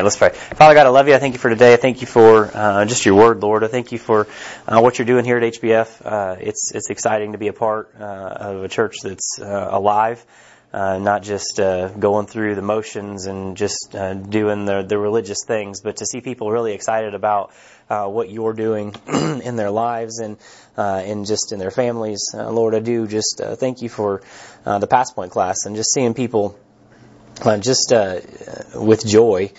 right, let's pray. Father God, I love you. I thank you for today. I thank you for uh, just your word, Lord. I thank you for uh, what you're doing here at HBF. Uh, it's it's exciting to be a part uh, of a church that's uh, alive, uh, not just going through the motions and just doing the the religious things, but to see people really excited about what you're doing in their lives and and just in their families. Lord, I do just thank you for the Passpoint class and just seeing people uh, just uh, with joy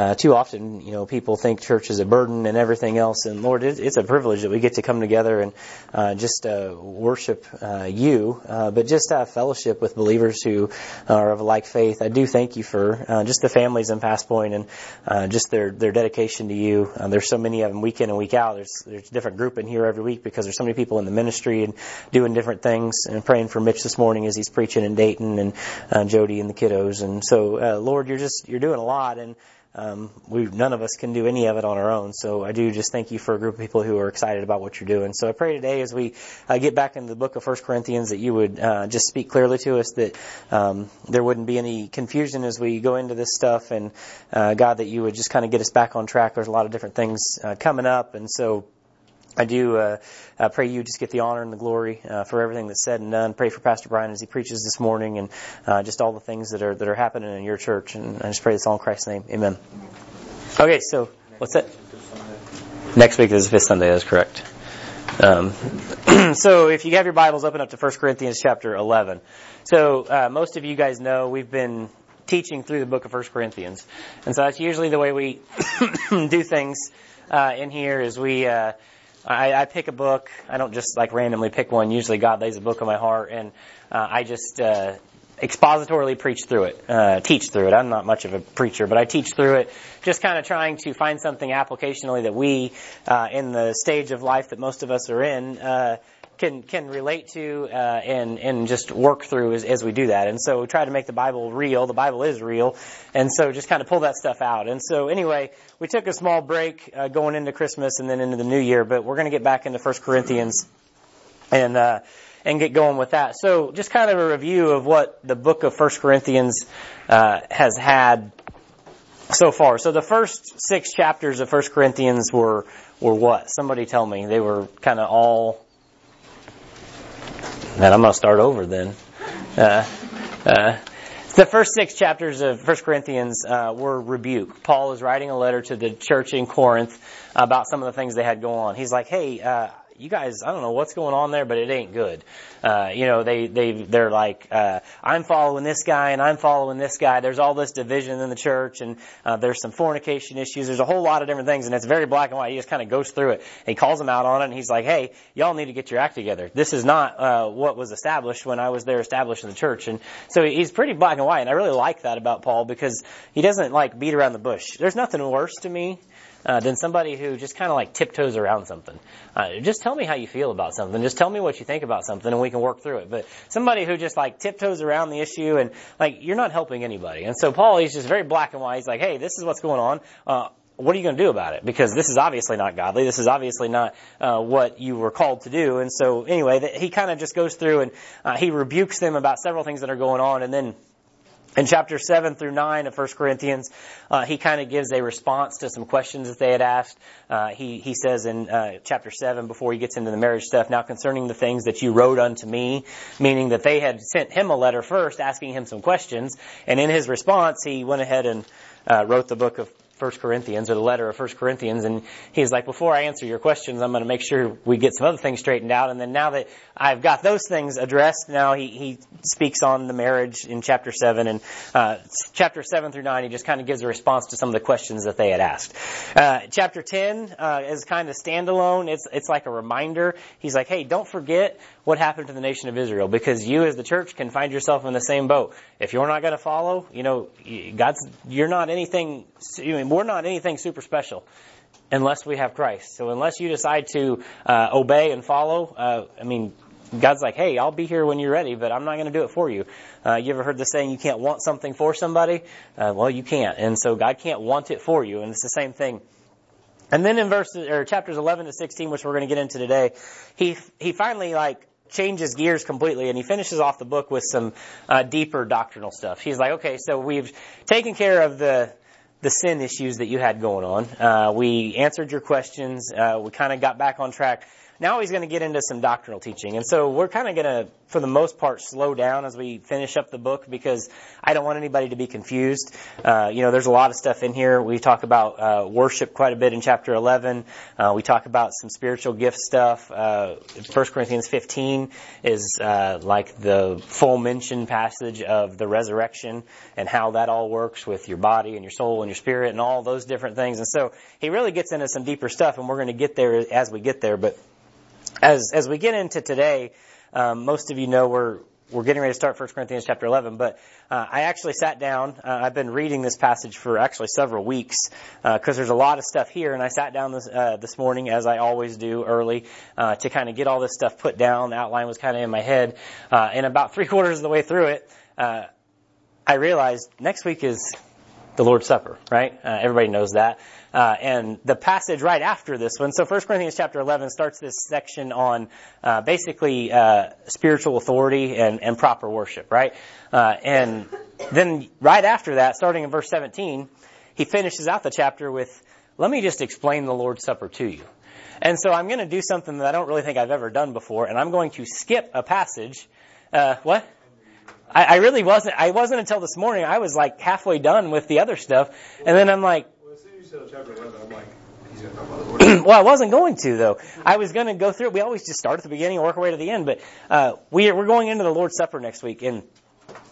uh, too often, you know, people think church is a burden and everything else, and Lord, it's a privilege that we get to come together and uh, just uh, worship uh, you, uh, but just have fellowship with believers who are of like faith. I do thank you for uh, just the families in Pass Point and uh just their their dedication to you. there's so many of them week in and week out. There's there's a different group in here every week because there's so many people in the ministry and doing different things. And praying for Mitch this morning as he's preaching in Dayton and uh Jody and the kiddos. And so, uh Lord, you're just you're doing a lot and. Um, we none of us can do any of it on our own. So I do just thank you for a group of people who are excited about what you're doing. So I pray today as we uh, get back into the book of First Corinthians that you would uh, just speak clearly to us that um, there wouldn't be any confusion as we go into this stuff, and uh, God that you would just kind of get us back on track. There's a lot of different things uh, coming up, and so. I do uh, uh, pray you just get the honor and the glory uh, for everything that's said and done. Pray for Pastor Brian as he preaches this morning, and uh, just all the things that are that are happening in your church. And I just pray this all in Christ's name. Amen. Okay, so what's that? Next week is fifth Sunday. That's correct. Um, so if you have your Bibles, open up to 1 Corinthians chapter 11. So uh, most of you guys know we've been teaching through the book of 1 Corinthians, and so that's usually the way we do things uh, in here. Is we I, I pick a book. I don't just like randomly pick one. Usually God lays a book on my heart and uh, I just uh, expositorily preach through it, uh, teach through it. I'm not much of a preacher, but I teach through it, just kind of trying to find something applicationally that we, uh, in the stage of life that most of us are in, uh, can can relate to uh, and and just work through as, as we do that. And so we try to make the Bible real. The Bible is real, and so just kind of pull that stuff out. And so anyway, we took a small break uh, going into Christmas and then into the New Year, but we're going to get back into First Corinthians and. Uh, and get going with that. So, just kind of a review of what the book of First Corinthians uh, has had so far. So, the first six chapters of First Corinthians were were what? Somebody tell me. They were kind of all Man, I'm going to start over then. Uh, uh, the first six chapters of 1 Corinthians uh, were rebuke. Paul is writing a letter to the church in Corinth about some of the things they had going on. He's like, hey, uh, you guys, I don't know what's going on there, but it ain't good. Uh, you know, they, they, they're like, uh, I'm following this guy and I'm following this guy. There's all this division in the church and, uh, there's some fornication issues. There's a whole lot of different things and it's very black and white. He just kind of goes through it. And he calls them out on it and he's like, hey, y'all need to get your act together. This is not, uh, what was established when I was there established in the church. And so he's pretty black and white and I really like that about Paul because he doesn't like beat around the bush. There's nothing worse to me uh, than somebody who just kind of like tiptoes around something. Uh, just tell me how you feel about something. Just tell me what you think about something, and we can work through it. But somebody who just like tiptoes around the issue and like you're not helping anybody. And so Paul, he's just very black and white. He's like, hey, this is what's going on. Uh, what are you going to do about it? Because this is obviously not godly. This is obviously not uh, what you were called to do. And so, anyway, he kind of just goes through and uh, he rebukes them about several things that are going on, and then in chapter 7 through 9 of 1 Corinthians, uh, he kind of gives a response to some questions that they had asked. Uh, he, he says in uh, chapter 7, before he gets into the marriage stuff, now concerning the things that you wrote unto me, meaning that they had sent him a letter first asking him some questions, and in his response, he went ahead and uh, wrote the book of First Corinthians or the letter of First Corinthians, and he's like, before I answer your questions, I'm going to make sure we get some other things straightened out. And then now that I've got those things addressed, now he, he speaks on the marriage in chapter seven, and uh, chapter seven through nine, he just kind of gives a response to some of the questions that they had asked. Uh, chapter ten uh, is kind of standalone. It's it's like a reminder. He's like, hey, don't forget what happened to the nation of Israel because you as the church can find yourself in the same boat. If you're not going to follow, you know, God's, you're not anything, I mean, we're not anything super special unless we have Christ. So unless you decide to uh, obey and follow, uh, I mean, God's like, hey, I'll be here when you're ready, but I'm not going to do it for you. Uh, you ever heard the saying, you can't want something for somebody? Uh, well, you can't. And so God can't want it for you. And it's the same thing and then in verses or chapters 11 to 16, which we're going to get into today, he he finally like changes gears completely and he finishes off the book with some uh, deeper doctrinal stuff. He's like, okay, so we've taken care of the the sin issues that you had going on. Uh, we answered your questions. Uh, we kind of got back on track. Now he's going to get into some doctrinal teaching. And so we're kind of going to, for the most part, slow down as we finish up the book because I don't want anybody to be confused. Uh, you know, there's a lot of stuff in here. We talk about uh, worship quite a bit in chapter 11. Uh, we talk about some spiritual gift stuff. Uh, 1 Corinthians 15 is uh, like the full mention passage of the resurrection and how that all works with your body and your soul and your spirit and all those different things. And so he really gets into some deeper stuff, and we're going to get there as we get there. But as as we get into today, um, most of you know we're we're getting ready to start 1 Corinthians chapter 11, but uh, I actually sat down. Uh, I've been reading this passage for actually several weeks because uh, there's a lot of stuff here, and I sat down this uh, this morning as I always do early uh, to kind of get all this stuff put down. The outline was kind of in my head, uh, and about three quarters of the way through it, I realized next week is the Lord's Supper, right? everybody knows that. Uh, and the passage right after this one, so 1 Corinthians chapter 11 starts this section on uh, basically uh, spiritual authority and, and, proper worship, right? Uh, and then right after that, starting in verse 17, he finishes out the chapter with, let me just explain the Lord's Supper to you. And so I'm going to do something that I don't really think I've ever done before, and I'm going to skip a passage. Uh, what? I, I really wasn't. I wasn't until this morning. I was like halfway done with the other stuff, and then I'm like, chapter 11, I'm like, he's going to talk about the Lord. well, I wasn't going to, though. I was going to go through it. We always just start at the beginning and work our way to the end, but uh, we, we're going into the Lord's Supper next week, and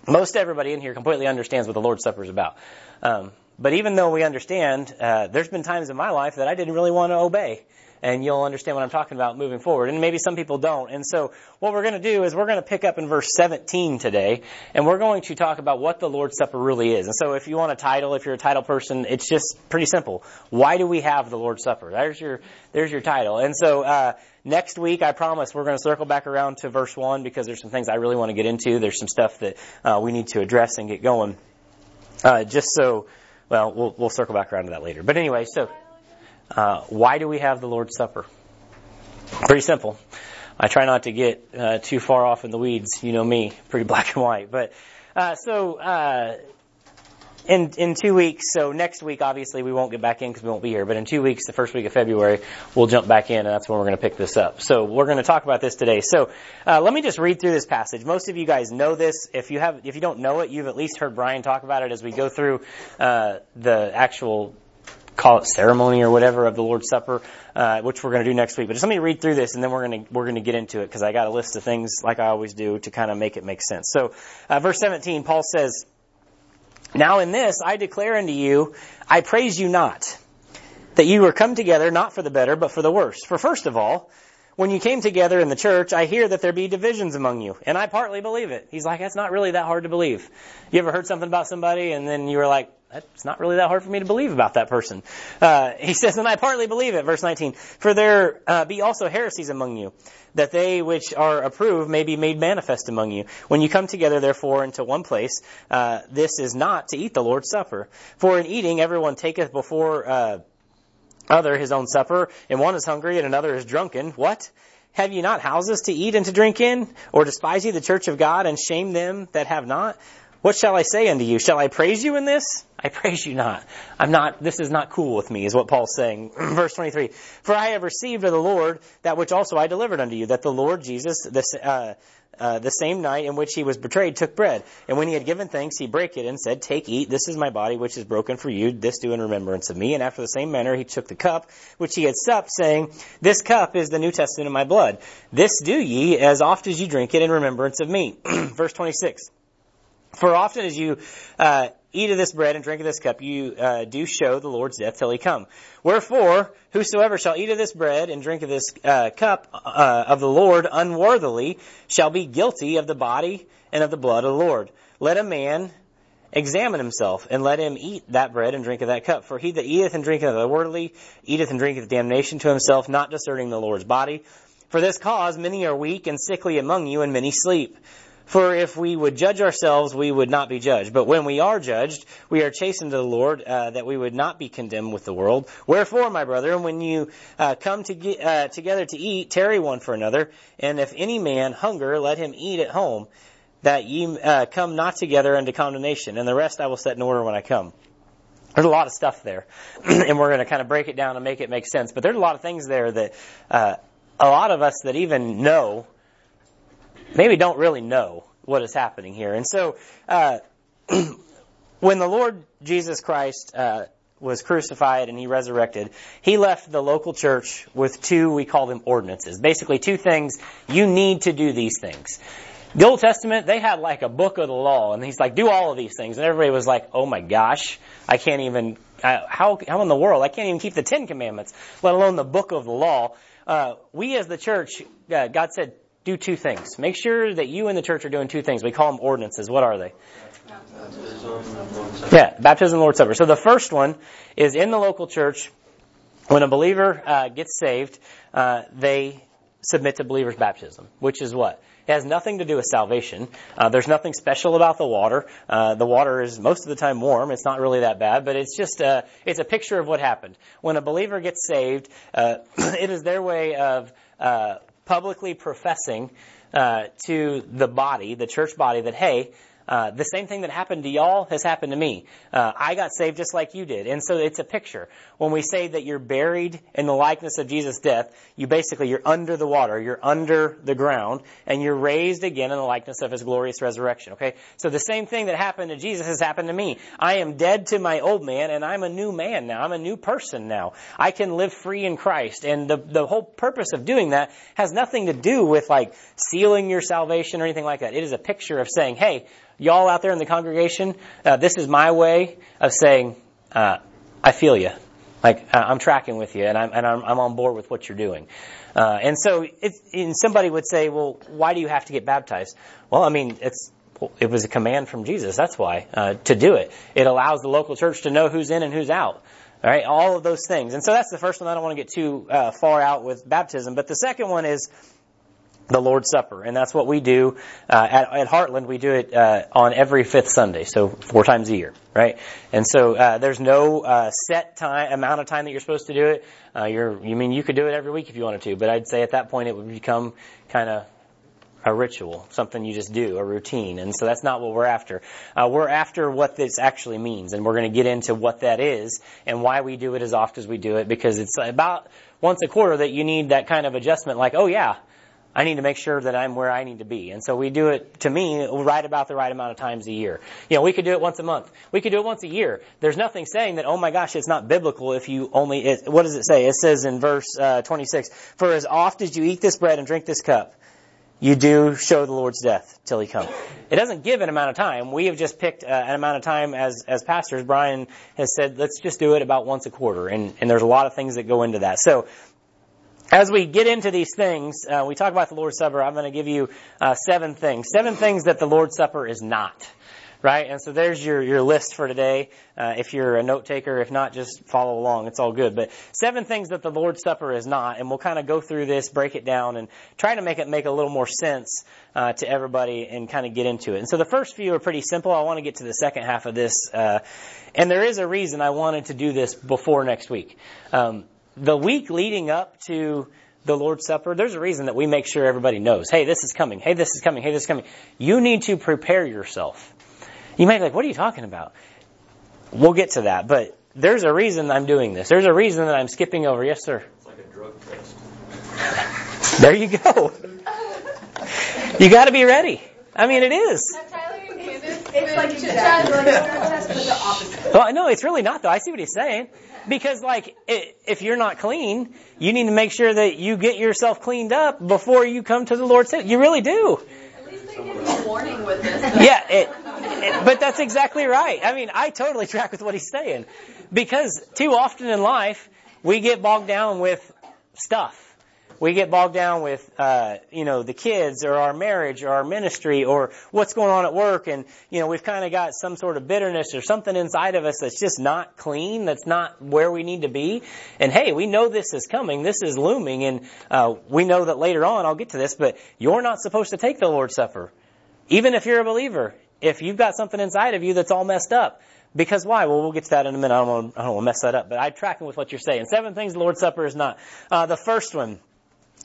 most everybody in here completely understands what the Lord's Supper is about. Um, but even though we understand, uh, there's been times in my life that I didn't really want to obey and you'll understand what I'm talking about moving forward. And maybe some people don't. And so what we're going to do is we're going to pick up in verse 17 today, and we're going to talk about what the Lord's Supper really is. And so if you want a title, if you're a title person, it's just pretty simple. Why do we have the Lord's Supper? There's your, there's your title. And so, uh, next week, I promise we're going to circle back around to verse 1 because there's some things I really want to get into. There's some stuff that, uh, we need to address and get going. Uh, just so, well, we'll, we'll circle back around to that later. But anyway, so, uh, why do we have the Lord's Supper? Pretty simple. I try not to get uh, too far off in the weeds. You know me, pretty black and white. But uh, so uh, in in two weeks, so next week, obviously we won't get back in because we won't be here. But in two weeks, the first week of February, we'll jump back in, and that's when we're going to pick this up. So we're going to talk about this today. So uh, let me just read through this passage. Most of you guys know this. If you have, if you don't know it, you've at least heard Brian talk about it as we go through uh, the actual call it ceremony or whatever of the Lord's Supper, uh, which we're going to do next week. But just let me read through this, and then we're going to we're going to get into it because I got a list of things like I always do to kind of make it make sense. So, uh, verse 17, Paul says, "Now in this I declare unto you, I praise you not, that you are come together not for the better, but for the worse. For first of all." When you came together in the church, I hear that there be divisions among you. And I partly believe it. He's like, that's not really that hard to believe. You ever heard something about somebody and then you were like, it's not really that hard for me to believe about that person. Uh, he says, and I partly believe it, verse 19. For there uh, be also heresies among you, that they which are approved may be made manifest among you. When you come together, therefore, into one place, uh, this is not to eat the Lord's Supper. For in eating, everyone taketh before uh, other his own supper, and one is hungry, and another is drunken. What? Have ye not houses to eat and to drink in? Or despise ye the church of God, and shame them that have not? What shall I say unto you? Shall I praise you in this? I praise you not. I'm not, this is not cool with me, is what Paul's saying. Verse 23. For I have received of the Lord that which also I delivered unto you, that the Lord Jesus, the, uh, uh, the same night in which he was betrayed, took bread. And when he had given thanks, he brake it and said, Take, eat, this is my body which is broken for you, this do in remembrance of me. And after the same manner, he took the cup which he had supped, saying, This cup is the New Testament of my blood. This do ye as oft as you drink it in remembrance of me. Verse 26. For often as you uh, eat of this bread and drink of this cup, you uh, do show the Lord's death till he come. Wherefore, whosoever shall eat of this bread and drink of this uh, cup uh, of the Lord unworthily shall be guilty of the body and of the blood of the Lord. Let a man examine himself, and let him eat that bread and drink of that cup. For he that eateth and drinketh unworthily eateth and drinketh damnation to himself, not discerning the Lord's body. For this cause many are weak and sickly among you, and many sleep. For if we would judge ourselves, we would not be judged. But when we are judged, we are chastened to the Lord, uh, that we would not be condemned with the world. Wherefore, my brethren, when you uh, come to get, uh, together to eat, tarry one for another. And if any man hunger, let him eat at home, that ye uh, come not together unto condemnation. And the rest I will set in order when I come. there's a lot of stuff there, and we're going to kind of break it down and make it make sense. But there's a lot of things there that uh, a lot of us that even know maybe don't really know what is happening here. And so, uh, when the Lord Jesus Christ uh, was crucified and he resurrected, he left the local church with two, we call them ordinances. Basically, two things. You need to do these things. The Old Testament, they had like a book of the law, and he's like, do all of these things. And everybody was like, oh my gosh, I can't even, how, how in the world? I can't even keep the Ten Commandments, let alone the book of the law. Uh, we as the church, uh, God said, do two things. Make sure that you and the church are doing two things. We call them ordinances. What are they? Yeah, baptism, and Lord's Supper. So the first one is in the local church. When a believer uh, gets saved, uh, they submit to believer's baptism, which is what? It has nothing to do with salvation. Uh, there's nothing special about the water. Uh, the water is most of the time warm. It's not really that bad, but it's just a, it's a picture of what happened. When a believer gets saved, uh, it is their way of uh, publicly professing uh, to the body, the church body, that hey, uh, the same thing that happened to y'all has happened to me. Uh, I got saved just like you did. And so it's a picture. When we say that you're buried in the likeness of Jesus' death, you basically, you're under the water, you're under the ground, and you're raised again in the likeness of his glorious resurrection. Okay? So the same thing that happened to Jesus has happened to me. I am dead to my old man, and I'm a new man now. I'm a new person now. I can live free in Christ. And the, the whole purpose of doing that has nothing to do with like sealing your salvation or anything like that. It is a picture of saying, hey, y'all out there in the congregation, uh, this is my way of saying, uh, I feel you. Like uh, I'm tracking with you, and I'm and I'm, I'm on board with what you're doing. Uh, and so, it, and somebody would say, "Well, why do you have to get baptized?" Well, I mean, it's it was a command from Jesus. That's why uh, to do it. It allows the local church to know who's in and who's out. All right, all of those things. And so that's the first one. I don't want to get too uh, far out with baptism, but the second one is the Lord's Supper, and that's what we do uh, at, at Heartland. We do it uh, on every fifth Sunday, so four times a year, right? And so uh, there's no uh, set time amount of time that you're supposed to do it. Uh, you're, you mean you could do it every week if you wanted to, but I'd say at that point it would become kind of a ritual, something you just do, a routine, and so that's not what we're after. Uh, we're after what this actually means, and we're going to get into what that is and why we do it as often as we do it, because it's about once a quarter that you need that kind of adjustment, like, oh yeah I need to make sure that I'm where I need to be. And so we do it, to me, right about the right amount of times a year. You know, we could do it once a month. We could do it once a year. There's nothing saying that, oh my gosh, it's not biblical if you only, it, what does it say? It says in verse uh, 26, For as oft as you eat this bread and drink this cup, you do show the Lord's death till he comes. It doesn't give an amount of time. We have just picked uh, an amount of time as, as pastors. Brian has said, let's just do it about once a quarter. And, and there's a lot of things that go into that. So as we get into these things, uh, we talk about the Lord's Supper. I'm going to give you uh, seven things. Seven things that the Lord's Supper is not. Right? And so there's your, your list for today. Uh, if you're a note taker, if not, just follow along. It's all good. But seven things that the Lord's Supper is not. And we'll kind of go through this, break it down, and try to make it make a little more sense uh, to everybody and kind of get into it. And so the first few are pretty simple. I want to get to the second half of this. Uh, and there is a reason I wanted to do this before next week. Um, the week leading up to the Lord's Supper, there's a reason that we make sure everybody knows, hey, this is coming, hey, this is coming, hey, this is coming. You need to prepare yourself. You might be like, what are you talking about? We'll get to that, but there's a reason I'm doing this. There's a reason that I'm skipping over. Yes, sir. It's like a drug test. there you go. you got to be ready. I mean, it is. It's like a drug test, but the opposite. Well, no, it's really not though. I see what he's saying. Because like, if you're not clean, you need to make sure that you get yourself cleaned up before you come to the Lord's table. You really do. At least they give you a warning with this. Yeah, it, it, but that's exactly right. I mean, I totally track with what he's saying. Because too often in life, we get bogged down with stuff we get bogged down with, uh, you know, the kids or our marriage or our ministry or what's going on at work. And, you know, we've kind of got some sort of bitterness or something inside of us that's just not clean, that's not where we need to be. And hey, we know this is coming. This is looming. And, uh, we know that later on, I'll get to this, but you're not supposed to take the Lord's Supper. Even if you're a believer, if you've got something inside of you that's all messed up, because why? Well, we'll get to that in a minute. I don't want to, I don't want to mess that up, but I'm tracking with what you're saying. Seven things the Lord's Supper is not. Uh, the first one,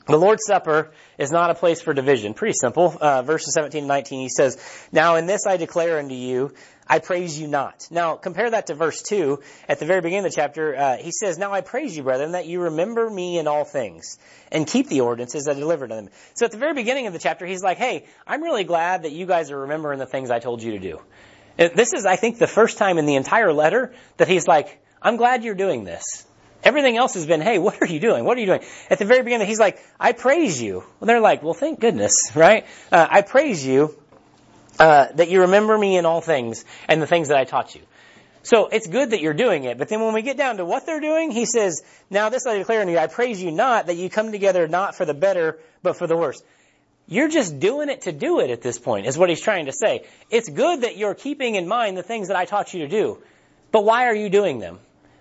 The Lord's Supper is not a place for division. Pretty simple. Uh, verses 17 and 19, he says, Now in this I declare unto you, I praise you not. Now compare that to verse 2. At the very beginning of the chapter, uh, he says, Now I praise you, brethren, that you remember me in all things and keep the ordinances that I delivered to them. So at the very beginning of the chapter, he's like, Hey, I'm really glad that you guys are remembering the things I told you to do. This is, I think, the first time in the entire letter that he's like, I'm glad you're doing this. Everything else has been, hey, what are you doing? What are you doing? At the very beginning, he's like, I praise you. Well, they're like, well, thank goodness, right? Uh, I praise you uh, that you remember me in all things and the things that I taught you. So it's good that you're doing it, but then when we get down to what they're doing, he says, now this I declare unto you, I praise you not that you come together not for the better, but for the worse. You're just doing it to do it at this point, is what he's trying to say. It's good that you're keeping in mind the things that I taught you to do, but why are you doing them?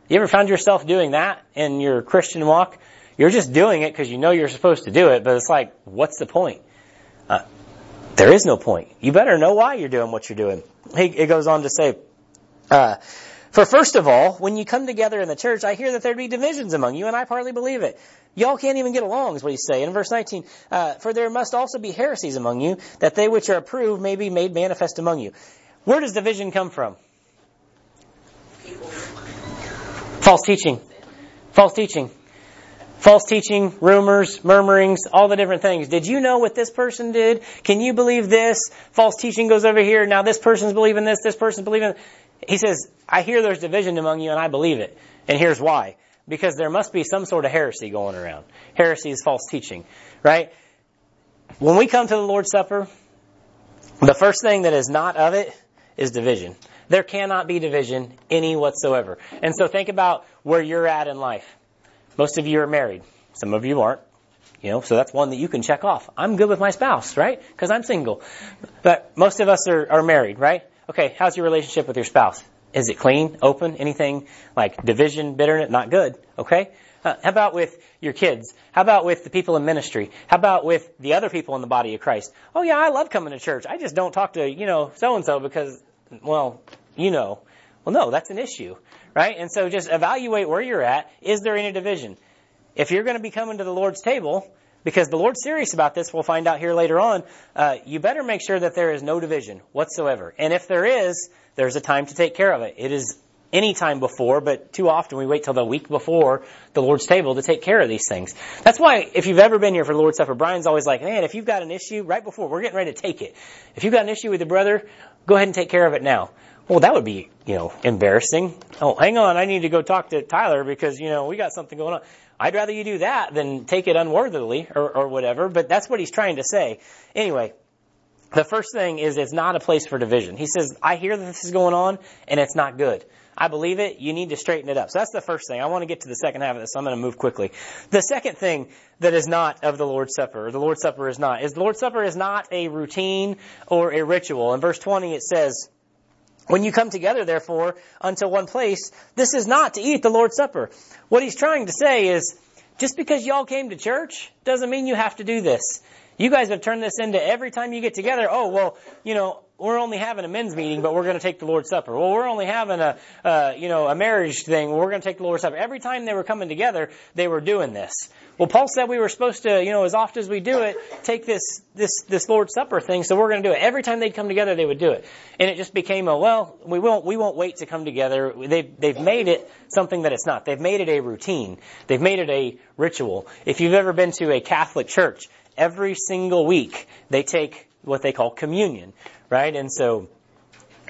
You ever found yourself doing that in your Christian walk? You're just doing it because you know you're supposed to do it, but it's like, what's the point? Uh, there is no point. You better know why you're doing what you're doing. He, it goes on to say, uh, for first of all, when you come together in the church, I hear that there'd be divisions among you, and I partly believe it. Y'all can't even get along, is what he's saying. In verse 19, uh, for there must also be heresies among you, that they which are approved may be made manifest among you. Where does division come from? False teaching. False teaching. False teaching, rumors, murmurings, all the different things. Did you know what this person did? Can you believe this? False teaching goes over here. Now this person's believing this, this person's believing. He says, I hear there's division among you and I believe it. And here's why. Because there must be some sort of heresy going around. Heresy is false teaching, right? When we come to the Lord's Supper, the first thing that is not of it is division. There cannot be division any whatsoever. And so think about where you're at in life. Most of you are married. Some of you aren't. You know, so that's one that you can check off. I'm good with my spouse, right? Because I'm single. But most of us are, are married, right? Okay, how's your relationship with your spouse? Is it clean, open, anything like division, bitterness? Not good. Okay? Uh, how about with your kids? How about with the people in ministry? How about with the other people in the body of Christ? Oh yeah, I love coming to church. I just don't talk to, you know, so and so because, well, you know. Well, no, that's an issue, right? And so just evaluate where you're at. Is there any division? If you're going to be coming to the Lord's table, because the Lord's serious about this, we'll find out here later on, uh, you better make sure that there is no division whatsoever. And if there is, there's a time to take care of it. It is any time before, but too often we wait till the week before the Lord's table to take care of these things. That's why if you've ever been here for Lord's Supper, Brian's always like, man, if you've got an issue right before, we're getting ready to take it. If you've got an issue with your brother, go ahead and take care of it now. Well, that would be, you know, embarrassing. Oh, hang on, I need to go talk to Tyler because, you know, we got something going on. I'd rather you do that than take it unworthily or, or whatever, but that's what he's trying to say. Anyway, the first thing is it's not a place for division. He says, I hear that this is going on and it's not good. I believe it. You need to straighten it up. So that's the first thing. I want to get to the second half of this. So I'm going to move quickly. The second thing that is not of the Lord's Supper, or the Lord's Supper is not, is the Lord's Supper is not a routine or a ritual. In verse 20 it says, when you come together, therefore, unto one place, this is not to eat the Lord's Supper. What he's trying to say is, just because y'all came to church doesn't mean you have to do this. You guys have turned this into every time you get together, oh, well, you know, we're only having a men's meeting, but we're going to take the Lord's Supper. Well, we're only having a, uh, you know, a marriage thing. We're going to take the Lord's Supper. Every time they were coming together, they were doing this. Well, Paul said we were supposed to, you know, as often as we do it, take this, this, this Lord's Supper thing, so we're going to do it. Every time they'd come together, they would do it. And it just became a, well, we won't, we won't wait to come together. They've, they've made it something that it's not. They've made it a routine. They've made it a ritual. If you've ever been to a Catholic church, every single week they take what they call communion, right? And so,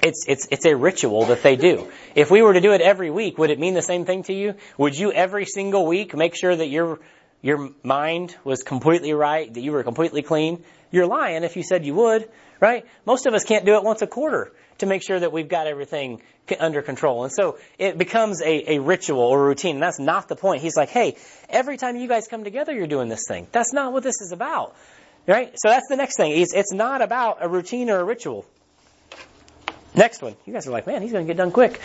it's, it's, it's a ritual that they do. If we were to do it every week, would it mean the same thing to you? Would you every single week make sure that you're your mind was completely right, that you were completely clean, you're lying if you said you would, right? Most of us can't do it once a quarter to make sure that we've got everything under control. And so it becomes a, a ritual or routine. And that's not the point. He's like, hey, every time you guys come together, you're doing this thing. That's not what this is about. Right? So that's the next thing. It's, it's not about a routine or a ritual. Next one. You guys are like, man, he's going to get done quick.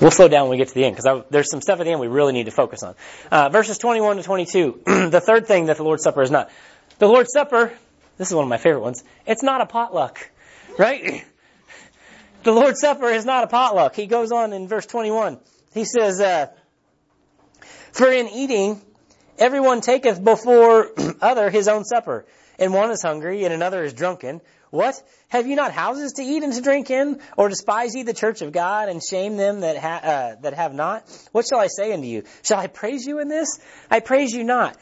We'll slow down when we get to the end because there's some stuff at the end we really need to focus on. Uh, verses 21 to 22. the third thing that the Lord's Supper is not. The Lord's Supper, this is one of my favorite ones, it's not a potluck, right? the Lord's Supper is not a potluck. He goes on in verse 21. He says, uh, For in eating everyone taketh before other his own supper, and one is hungry, and another is drunken. What? Have you not houses to eat and to drink in? Or despise ye the church of God, and shame them that, ha- uh, that have not? What shall I say unto you? Shall I praise you in this? I praise you not.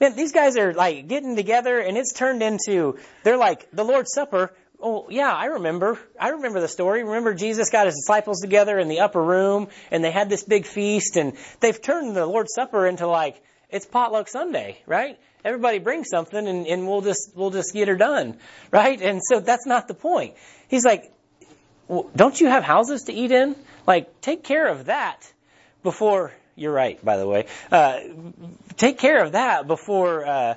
Man, these guys are like getting together, and it's turned into, they're like, the Lord's Supper, Oh, yeah, I remember. I remember the story. Remember Jesus got his disciples together in the upper room and they had this big feast and they've turned the Lord's Supper into like, it's potluck Sunday, right? Everybody brings something and, and we'll just, we'll just get her done, right? And so that's not the point. He's like, well, don't you have houses to eat in? Like, take care of that before, you're right, by the way, uh, take care of that before, uh,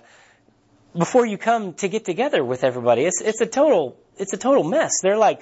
before you come to get together with everybody. It's, it's a total it's a total mess. They're like,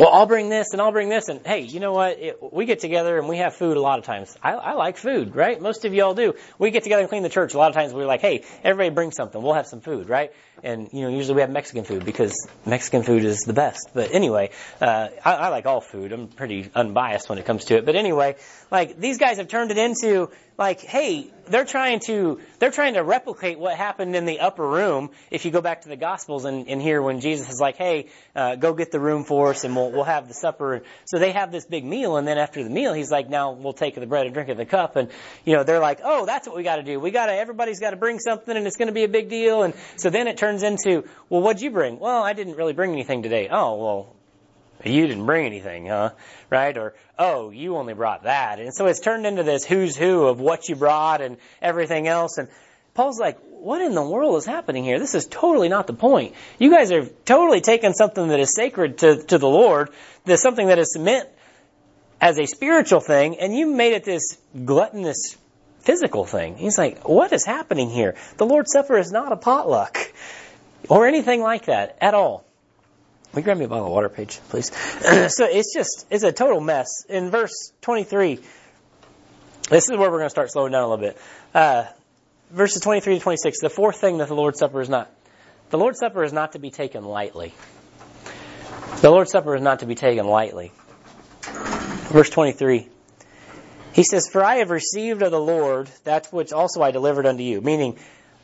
well, I'll bring this and I'll bring this and hey, you know what? It, we get together and we have food a lot of times. I, I like food, right? Most of y'all do. We get together and clean the church. A lot of times we're like, hey, everybody bring something. We'll have some food, right? And you know, usually we have Mexican food because Mexican food is the best. But anyway, uh, I, I like all food. I'm pretty unbiased when it comes to it. But anyway, like these guys have turned it into like, hey, they're trying to they're trying to replicate what happened in the upper room. If you go back to the Gospels and, and here when Jesus is like, hey, uh, go get the room for us and we'll we'll have the supper. So they have this big meal and then after the meal, he's like, now we'll take the bread and drink of the cup. And you know they're like, oh, that's what we got to do. We got to everybody's got to bring something and it's going to be a big deal. And so then it turns into, well, what'd you bring? Well, I didn't really bring anything today. Oh, well, you didn't bring anything, huh? Right? Or, oh, you only brought that. And so it's turned into this who's who of what you brought and everything else. And Paul's like, what in the world is happening here? This is totally not the point. You guys are totally taking something that is sacred to, to the Lord, there's something that is meant as a spiritual thing, and you made it this gluttonous physical thing. He's like, what is happening here? The Lord's Supper is not a potluck or anything like that at all. Will you grab me a bottle of water, Paige, please? so it's just, it's a total mess. In verse 23, this is where we're going to start slowing down a little bit. Uh, verses 23 to 26, the fourth thing that the Lord's Supper is not. The Lord's Supper is not to be taken lightly. The Lord's Supper is not to be taken lightly. Verse 23. He says, For I have received of the Lord that which also I delivered unto you. Meaning,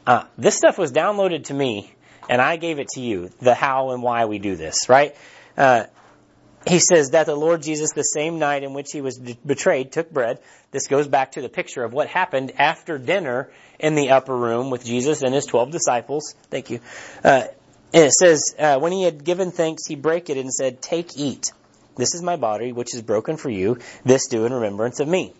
uh, this stuff was downloaded to me and I gave it to you, the how and why we do this, right? Uh, he says that the Lord Jesus, the same night in which he was betrayed, took bread. This goes back to the picture of what happened after dinner in the upper room with Jesus and his twelve disciples. Thank you. Uh, it says, uh, when he had given thanks, he brake it and said, Take, eat. This is my body, which is broken for you. This do in remembrance of me.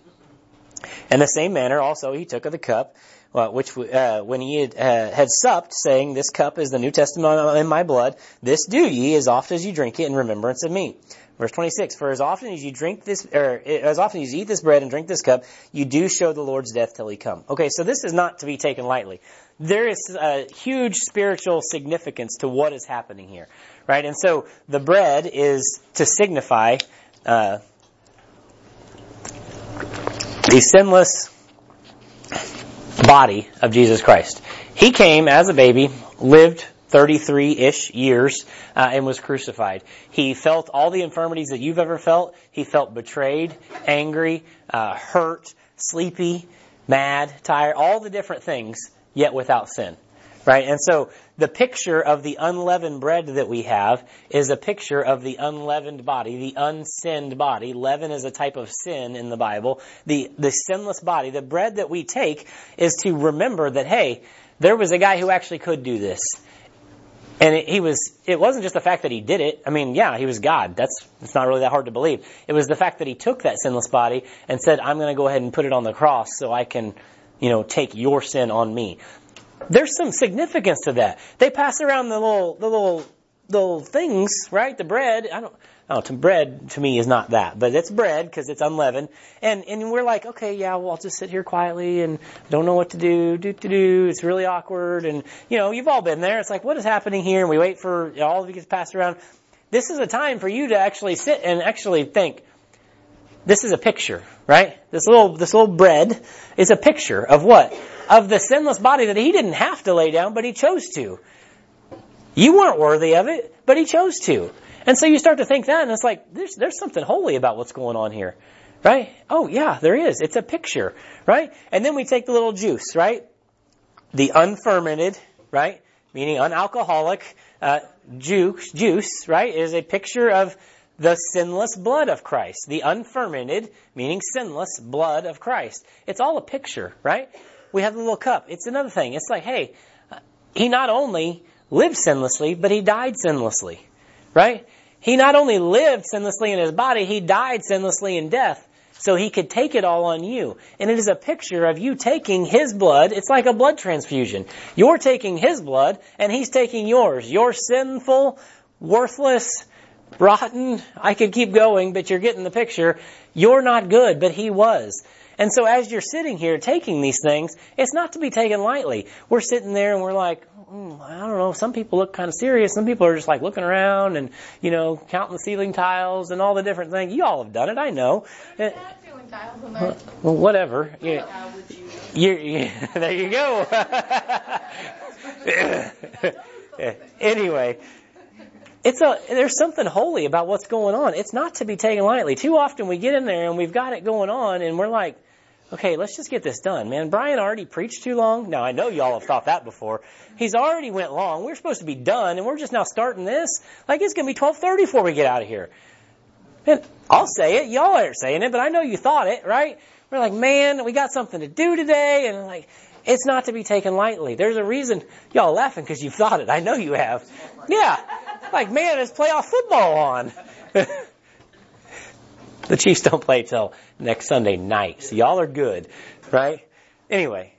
In the same manner, also, he took of the cup well, which uh, when he had, uh, had supped, saying, "This cup is the New Testament in my blood. This do ye as oft as you drink it in remembrance of me." Verse 26, for as often as you drink this, or as often as you eat this bread and drink this cup, you do show the Lord's death till he come. Okay, so this is not to be taken lightly. There is a huge spiritual significance to what is happening here, right? And so the bread is to signify, uh, the sinless body of Jesus Christ. He came as a baby, lived 33-ish years, uh, and was crucified. He felt all the infirmities that you've ever felt. He felt betrayed, angry, uh, hurt, sleepy, mad, tired, all the different things, yet without sin. Right? And so the picture of the unleavened bread that we have is a picture of the unleavened body, the unsinned body. Leaven is a type of sin in the Bible. The, the sinless body, the bread that we take is to remember that, hey, there was a guy who actually could do this. And it, he was, it wasn't just the fact that he did it. I mean, yeah, he was God. That's, it's not really that hard to believe. It was the fact that he took that sinless body and said, I'm going to go ahead and put it on the cross so I can, you know, take your sin on me. There's some significance to that. They pass around the little, the little, the little things, right? The bread. I don't, Oh, to bread to me is not that, but it's bread because it's unleavened. And and we're like, okay, yeah, well, I'll just sit here quietly and don't know what to do. Do to do. It's really awkward, and you know, you've all been there. It's like, what is happening here? And we wait for you know, all of you get passed around. This is a time for you to actually sit and actually think. This is a picture, right? This little this little bread is a picture of what? Of the sinless body that he didn't have to lay down, but he chose to. You weren't worthy of it, but he chose to. And so you start to think that, and it's like, there's, there's something holy about what's going on here. Right? Oh yeah, there is. It's a picture, right? And then we take the little juice, right? The unfermented, right? Meaning unalcoholic, uh, juice, juice, right? Is a picture of the sinless blood of Christ. The unfermented, meaning sinless blood of Christ. It's all a picture, right? We have the little cup. It's another thing. It's like, hey, he not only lived sinlessly, but he died sinlessly, right? He not only lived sinlessly in his body, he died sinlessly in death. So he could take it all on you. And it is a picture of you taking his blood. It's like a blood transfusion. You're taking his blood and he's taking yours. You're sinful, worthless, rotten. I could keep going, but you're getting the picture. You're not good, but he was. And so as you're sitting here taking these things, it's not to be taken lightly. We're sitting there and we're like, mm, I don't know, some people look kind of serious. Some people are just like looking around and, you know, counting the ceiling tiles and all the different things. You all have done it, I know. Uh, well, whatever. You, you, you, there you go. anyway, it's a there's something holy about what's going on. It's not to be taken lightly. Too often we get in there and we've got it going on and we're like, okay, let's just get this done, man. Brian already preached too long. Now I know y'all have thought that before. He's already went long. We're supposed to be done, and we're just now starting this. Like it's gonna be twelve thirty before we get out of here. And I'll say it. Y'all aren't saying it, but I know you thought it, right? We're like, man, we got something to do today, and like, it's not to be taken lightly. There's a reason y'all laughing because you've thought it. I know you have. Yeah. Like, man, it's playoff football on. the Chiefs don't play till next Sunday night. So y'all are good, right? Anyway,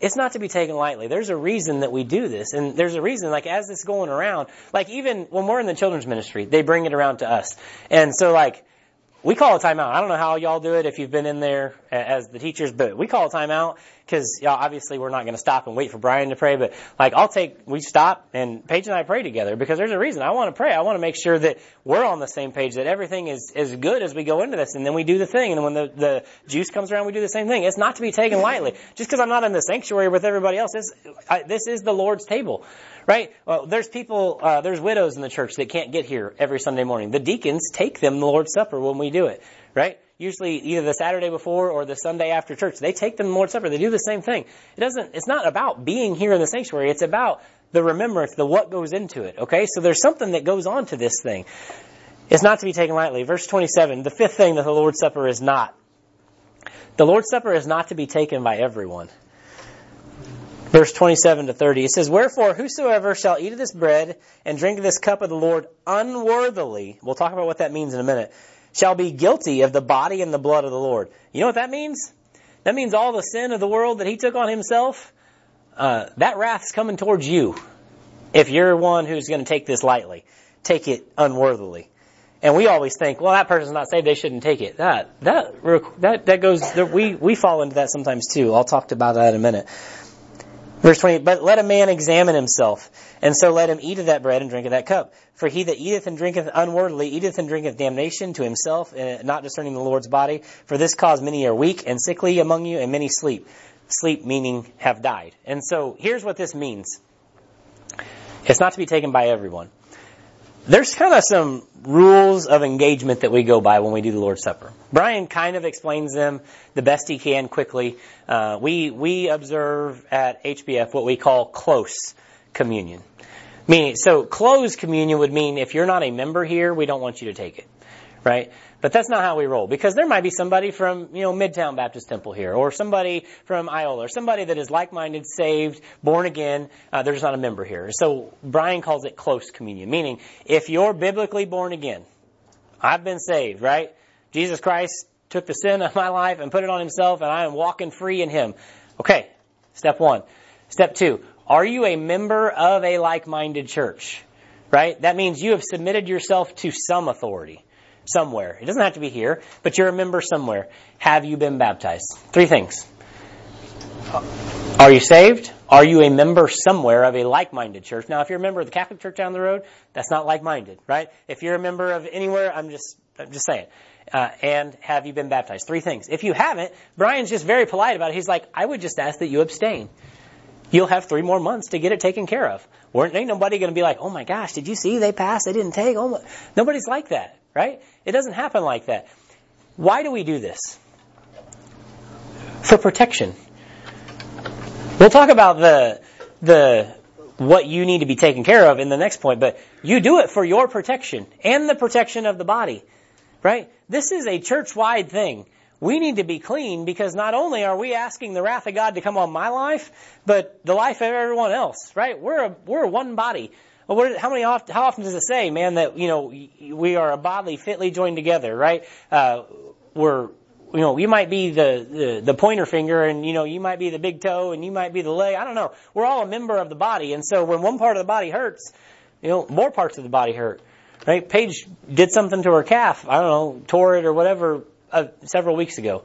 it's not to be taken lightly. There's a reason that we do this. And there's a reason, like, as it's going around, like, even when we're in the children's ministry, they bring it around to us. And so, like, we call a timeout. I don't know how y'all do it if you've been in there as the teachers, but we call a timeout because y'all obviously we're not going to stop and wait for Brian to pray, but like I'll take, we stop and Paige and I pray together because there's a reason. I want to pray. I want to make sure that we're on the same page, that everything is as good as we go into this, and then we do the thing. And when the, the juice comes around, we do the same thing. It's not to be taken lightly. Just because I'm not in the sanctuary with everybody else, this, I, this is the Lord's table right? Well, there's people, uh, there's widows in the church that can't get here every Sunday morning. The deacons take them the Lord's Supper when we do it, right? Usually either the Saturday before or the Sunday after church. They take them the Lord's Supper. They do the same thing. It doesn't, it's not about being here in the sanctuary. It's about the remembrance, the what goes into it, okay? So there's something that goes on to this thing. It's not to be taken lightly. Verse 27, the fifth thing that the Lord's Supper is not. The Lord's Supper is not to be taken by everyone verse 27 to 30. It says, Wherefore, whosoever shall eat of this bread and drink of this cup of the Lord unworthily, we'll talk about what that means in a minute, shall be guilty of the body and the blood of the Lord. You know what that means? That means all the sin of the world that he took on himself, uh, that wrath's coming towards you. If you're one who's going to take this lightly, take it unworthily. And we always think, well, that person's not saved; they shouldn't take it. That that that that goes. We we fall into that sometimes too. I'll talk about that in a minute. Verse 20, but let a man examine himself, and so let him eat of that bread and drink of that cup. For he that eateth and drinketh unworthily eateth and drinketh damnation to himself, uh, not discerning the Lord's body. For this cause many are weak and sickly among you, and many sleep. Sleep meaning have died. And so here's what this means. It's not to be taken by everyone there's kind of some rules of engagement that we go by when we do the Lord's Supper. Brian kind of explains them the best he can quickly. Uh, we we observe at HBF what we call close communion. Meaning, so closed communion would mean if you're not a member here, we don't want you to take it, right? But that's not how we roll because there might be somebody from, you know, Midtown Baptist Temple here or somebody from Iola or somebody that is like-minded, saved, born again. Uh, they're just not a member here. So Brian calls it close communion, meaning if you're biblically born again, I've been saved, right? Jesus Christ took the sin of my life and put it on himself and I am walking free in him. Okay. Step one. Step two. Are you a member of a like-minded church? Right? That means you have submitted yourself to some authority somewhere. It doesn't have to be here, but you're a member somewhere. Have you been baptized? Three things. Are you saved? Are you a member somewhere of a like-minded church? Now, if you're a member of the Catholic Church down the road, that's not like-minded, right? If you're a member of anywhere, I'm just, I'm just saying. Uh, and have you been baptized? Three things. If you haven't, Brian's just very polite about it. He's like, I would just ask that you abstain. You'll have three more months to get it taken care of. ain't nobody going to be like, oh my gosh, did you see they passed? They didn't take. Oh. Nobody's like that right? It doesn't happen like that. Why do we do this? For protection. We'll talk about the the what you need to be taken care of in the next point, but you do it for your protection and the protection of the body. Right? This is a church-wide thing. We need to be clean because not only are we asking the wrath of God to come on my life, but the life of everyone else, right? We're a, we're one body. Well, what, how many how often does it say, man, that you know we are a body fitly joined together, right? Uh, we're you know you might be the, the the pointer finger, and you know you might be the big toe, and you might be the leg. I don't know. We're all a member of the body, and so when one part of the body hurts, you know more parts of the body hurt, right? Paige did something to her calf. I don't know, tore it or whatever uh, several weeks ago,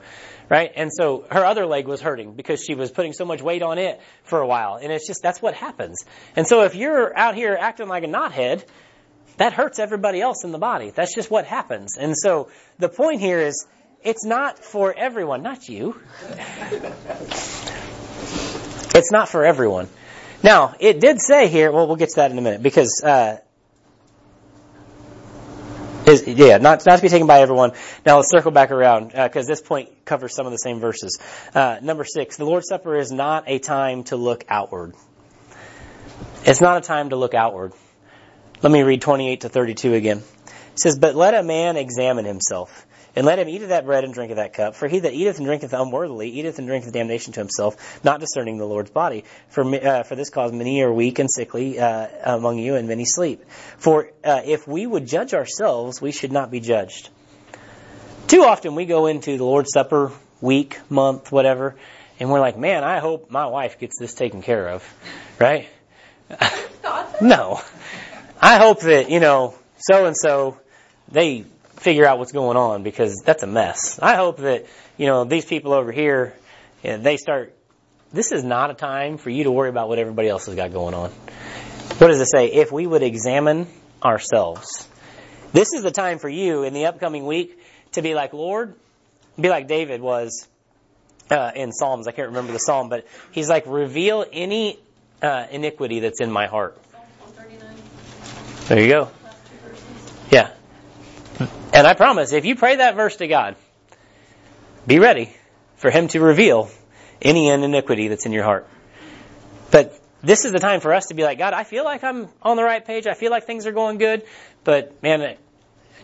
right? And so her other leg was hurting because she was putting so much weight on it for a while. And it's just, that's what happens. And so if you're out here acting like a knothead, that hurts everybody else in the body. That's just what happens. And so the point here is, it's not for everyone, not you. it's not for everyone. Now, it did say here, well, we'll get to that in a minute, because, uh, is, yeah, not, not to be taken by everyone. Now let's circle back around, because uh, this point covers some of the same verses. Uh, number six, the Lord's Supper is not a time to look outward. It's not a time to look outward. Let me read 28 to 32 again. It says, But let a man examine himself and let him eat of that bread and drink of that cup. For he that eateth and drinketh unworthily eateth and drinketh damnation to himself, not discerning the Lord's body. For, uh, for this cause many are weak and sickly uh, among you, and many sleep. For uh, if we would judge ourselves, we should not be judged. Too often we go into the Lord's Supper week, month, whatever, and we're like, man, I hope my wife gets this taken care of, right? no. I hope that, you know, so and so, they figure out what's going on because that's a mess. I hope that, you know, these people over here, you know, they start, this is not a time for you to worry about what everybody else has got going on. What does it say? If we would examine ourselves. This is the time for you in the upcoming week to be like, Lord, be like David was uh, in Psalms. I can't remember the psalm, but he's like, reveal any uh, iniquity that's in my heart. There you go. Yeah. And I promise, if you pray that verse to God, be ready for Him to reveal any iniquity that's in your heart. But this is the time for us to be like, God, I feel like I'm on the right page. I feel like things are going good. But man,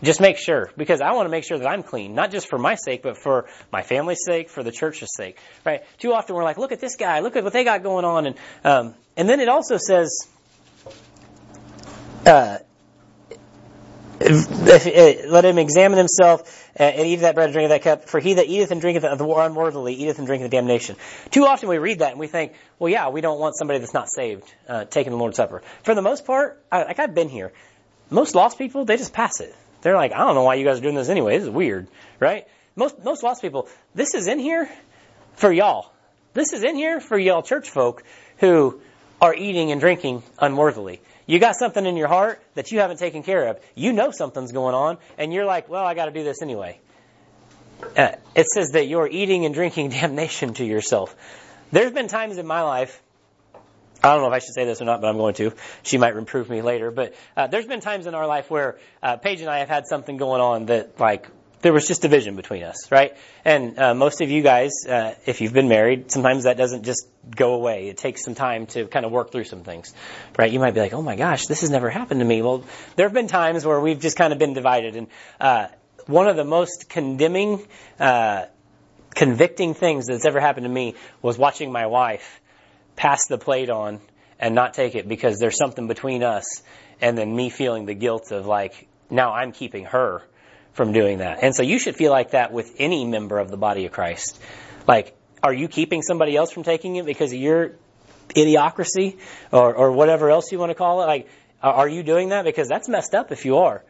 just make sure because I want to make sure that I'm clean, not just for my sake, but for my family's sake, for the church's sake, right? Too often we're like, look at this guy, look at what they got going on, and um, and then it also says, uh, let him examine himself uh, and eat that bread and drink of that cup. For he that eateth and drinketh unworthily eateth and drinketh damnation. Too often we read that and we think, well, yeah, we don't want somebody that's not saved uh, taking the Lord's Supper. For the most part, I, like I've been here, most lost people they just pass it. They're like, I don't know why you guys are doing this anyway. This is weird, right? Most most lost people, this is in here for y'all. This is in here for y'all church folk who are eating and drinking unworthily. You got something in your heart that you haven't taken care of. You know something's going on, and you're like, well, I got to do this anyway. Uh, it says that you're eating and drinking damnation to yourself. There's been times in my life, I don't know if I should say this or not, but I'm going to. She might reprove me later. But uh, there's been times in our life where uh, Paige and I have had something going on that, like, there was just division between us, right? And uh, most of you guys, uh, if you've been married, sometimes that doesn't just go away. It takes some time to kind of work through some things, right? You might be like, "Oh my gosh, this has never happened to me." Well, there have been times where we've just kind of been divided, and uh, one of the most condemning, uh, convicting things that's ever happened to me was watching my wife pass the plate on and not take it because there's something between us, and then me feeling the guilt of like, now I'm keeping her from doing that. And so you should feel like that with any member of the body of Christ. Like, are you keeping somebody else from taking it because of your idiocracy or, or whatever else you want to call it? Like, are you doing that? Because that's messed up if you are.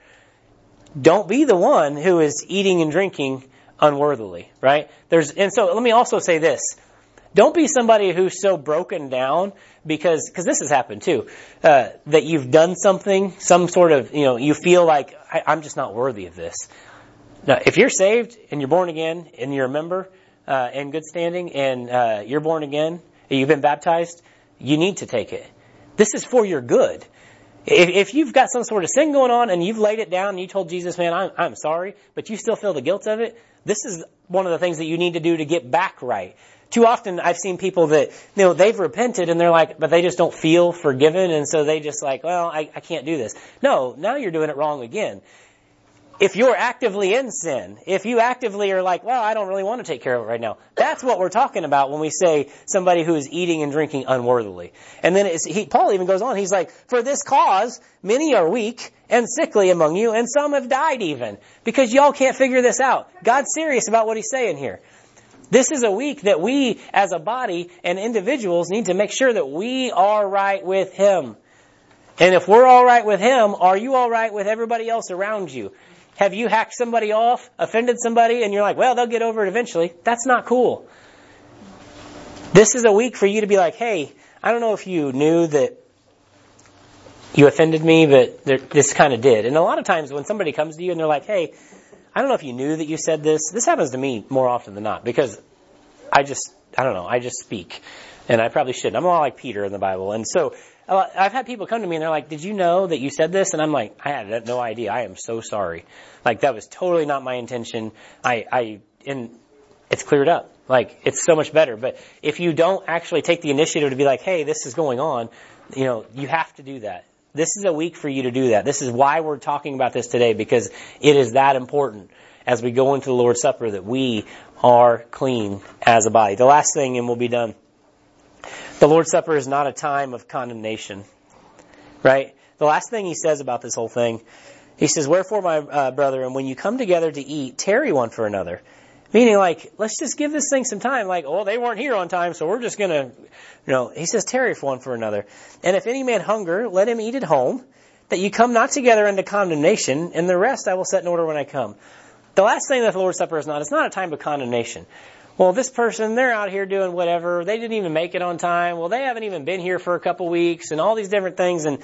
Don't be the one who is eating and drinking unworthily, right? There's, and so let me also say this. Don't be somebody who's so broken down because, because this has happened too, uh, that you've done something, some sort of, you know, you feel like, I, am just not worthy of this. Now, if you're saved and you're born again and you're a member, uh, in good standing and, uh, you're born again and you've been baptized, you need to take it. This is for your good. If, if you've got some sort of sin going on and you've laid it down and you told Jesus, man, I'm, I'm sorry, but you still feel the guilt of it, this is one of the things that you need to do to get back right. Too often I've seen people that, you know, they've repented and they're like, but they just don't feel forgiven and so they just like, well, I, I can't do this. No, now you're doing it wrong again if you're actively in sin, if you actively are like, well, I don't really want to take care of it right now, that's what we're talking about when we say somebody who is eating and drinking unworthily. And then he, Paul even goes on, he's like, for this cause, many are weak and sickly among you, and some have died even, because y'all can't figure this out. God's serious about what he's saying here. This is a week that we, as a body and individuals, need to make sure that we are right with Him. And if we're all right with Him, are you all right with everybody else around you? Have you hacked somebody off, offended somebody, and you're like, well, they'll get over it eventually? That's not cool. This is a week for you to be like, hey, I don't know if you knew that you offended me, but this kind of did. And a lot of times when somebody comes to you and they're like, hey, I don't know if you knew that you said this. This happens to me more often than not because I just, I don't know, I just speak. And I probably shouldn't. I'm a lot like Peter in the Bible. And so I've had people come to me and they're like, did you know that you said this? And I'm like, I had no idea. I am so sorry. Like that was totally not my intention. I, I, and it's cleared up. Like it's so much better. But if you don't actually take the initiative to be like, hey, this is going on, you know, you have to do that. This is a week for you to do that. This is why we're talking about this today because it is that important as we go into the Lord's Supper that we are clean as a body. The last thing and we'll be done. The Lord's Supper is not a time of condemnation, right? The last thing he says about this whole thing, he says, Wherefore, my uh, brethren, when you come together to eat, tarry one for another. Meaning, like, let's just give this thing some time. Like, oh, they weren't here on time, so we're just gonna, you know, he says, tarry for one for another. And if any man hunger, let him eat at home, that you come not together into condemnation, and the rest I will set in order when I come. The last thing that the Lord's Supper is not, it's not a time of condemnation well, this person, they're out here doing whatever. They didn't even make it on time. Well, they haven't even been here for a couple weeks and all these different things. And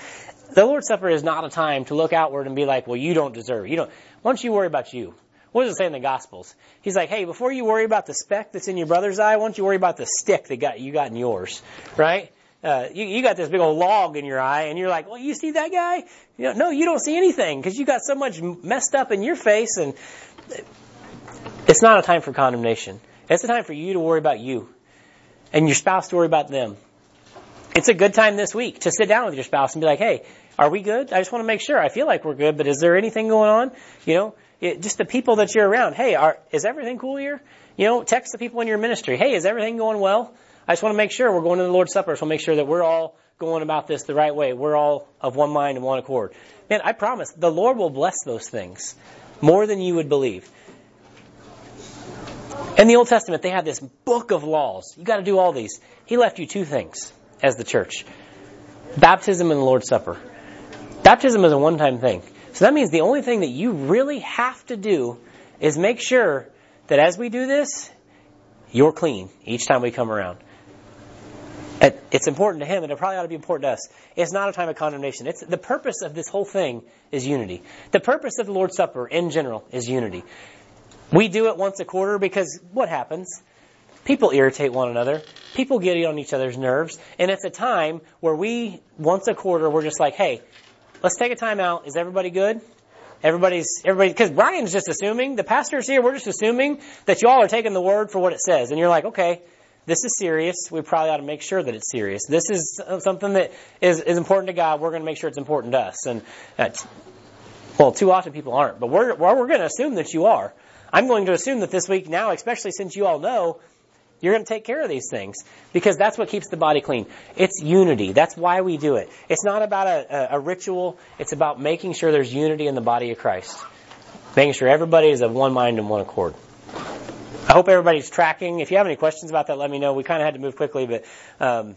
the Lord's Supper is not a time to look outward and be like, well, you don't deserve it. You don't, why don't you worry about you? What does it say in the Gospels? He's like, hey, before you worry about the speck that's in your brother's eye, why don't you worry about the stick that got, you got in yours? Right? Uh, you, you got this big old log in your eye and you're like, well, you see that guy? You know, no, you don't see anything because you got so much messed up in your face and it's not a time for condemnation. It's a time for you to worry about you and your spouse to worry about them. It's a good time this week to sit down with your spouse and be like, hey, are we good? I just want to make sure. I feel like we're good, but is there anything going on? You know, just the people that you're around. Hey, are, is everything cool here? You know, text the people in your ministry. Hey, is everything going well? I just want to make sure we're going to the Lord's Supper. So make sure that we're all going about this the right way. We're all of one mind and one accord. Man, I promise the Lord will bless those things more than you would believe. In the Old Testament, they had this book of laws. You got to do all these. He left you two things as the church baptism and the Lord's Supper. Baptism is a one time thing. So that means the only thing that you really have to do is make sure that as we do this, you're clean each time we come around. It's important to him, and it probably ought to be important to us. It's not a time of condemnation. It's the purpose of this whole thing is unity. The purpose of the Lord's Supper in general is unity. We do it once a quarter because what happens? People irritate one another. People get on each other's nerves. And it's a time where we, once a quarter, we're just like, hey, let's take a time out. Is everybody good? Everybody's, everybody, because Brian's just assuming, the pastor's here, we're just assuming that you all are taking the word for what it says. And you're like, okay, this is serious. We probably ought to make sure that it's serious. This is something that is, is important to God. We're going to make sure it's important to us. And that's, well, too often people aren't, but we're, we're going to assume that you are. I'm going to assume that this week now, especially since you all know, you're going to take care of these things because that's what keeps the body clean. It's unity. That's why we do it. It's not about a, a, a ritual. It's about making sure there's unity in the body of Christ. Making sure everybody is of one mind and one accord. I hope everybody's tracking. If you have any questions about that, let me know. We kind of had to move quickly, but um,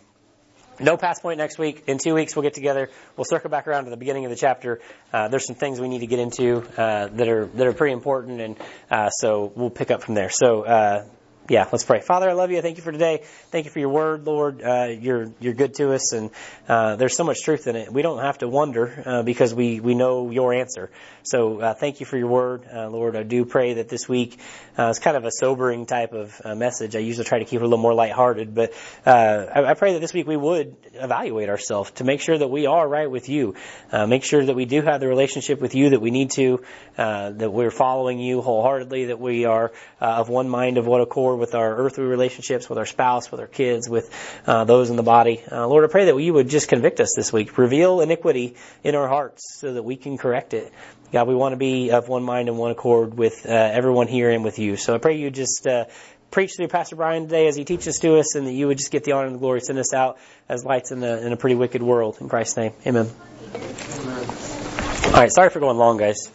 no pass point next week. In two weeks, we'll get together. We'll circle back around to the beginning of the chapter. Uh, there's some things we need to get into uh, that are that are pretty important, and uh, so we'll pick up from there. So uh, yeah, let's pray. Father, I love you. Thank you for today. Thank you for your word, Lord. Uh, you're you're good to us, and uh, there's so much truth in it. We don't have to wonder uh, because we we know your answer. So uh, thank you for your word, uh, Lord. I do pray that this week uh, it's kind of a sobering type of message. I usually try to keep it a little more lighthearted, but I, I, pray that this week we would evaluate ourselves to make sure that we are right with you. make sure that we do have the relationship with you that we need to, that we're following you wholeheartedly, that we are of one mind, of one accord with our earthly relationships, with our spouse, with our kids, with uh, those in the body. Uh, Lord, I pray that you would just convict us this week. Reveal iniquity in our hearts so that we can correct it. God, we want to be of one mind and one accord with uh, everyone here and with you. So I pray you just uh, preach through Pastor Brian today as he teaches to us, and that you would just get the honor and the glory. Send us out as lights in, the, in a pretty wicked world. In Christ's name, Amen. Amen. All right, sorry for going long, guys.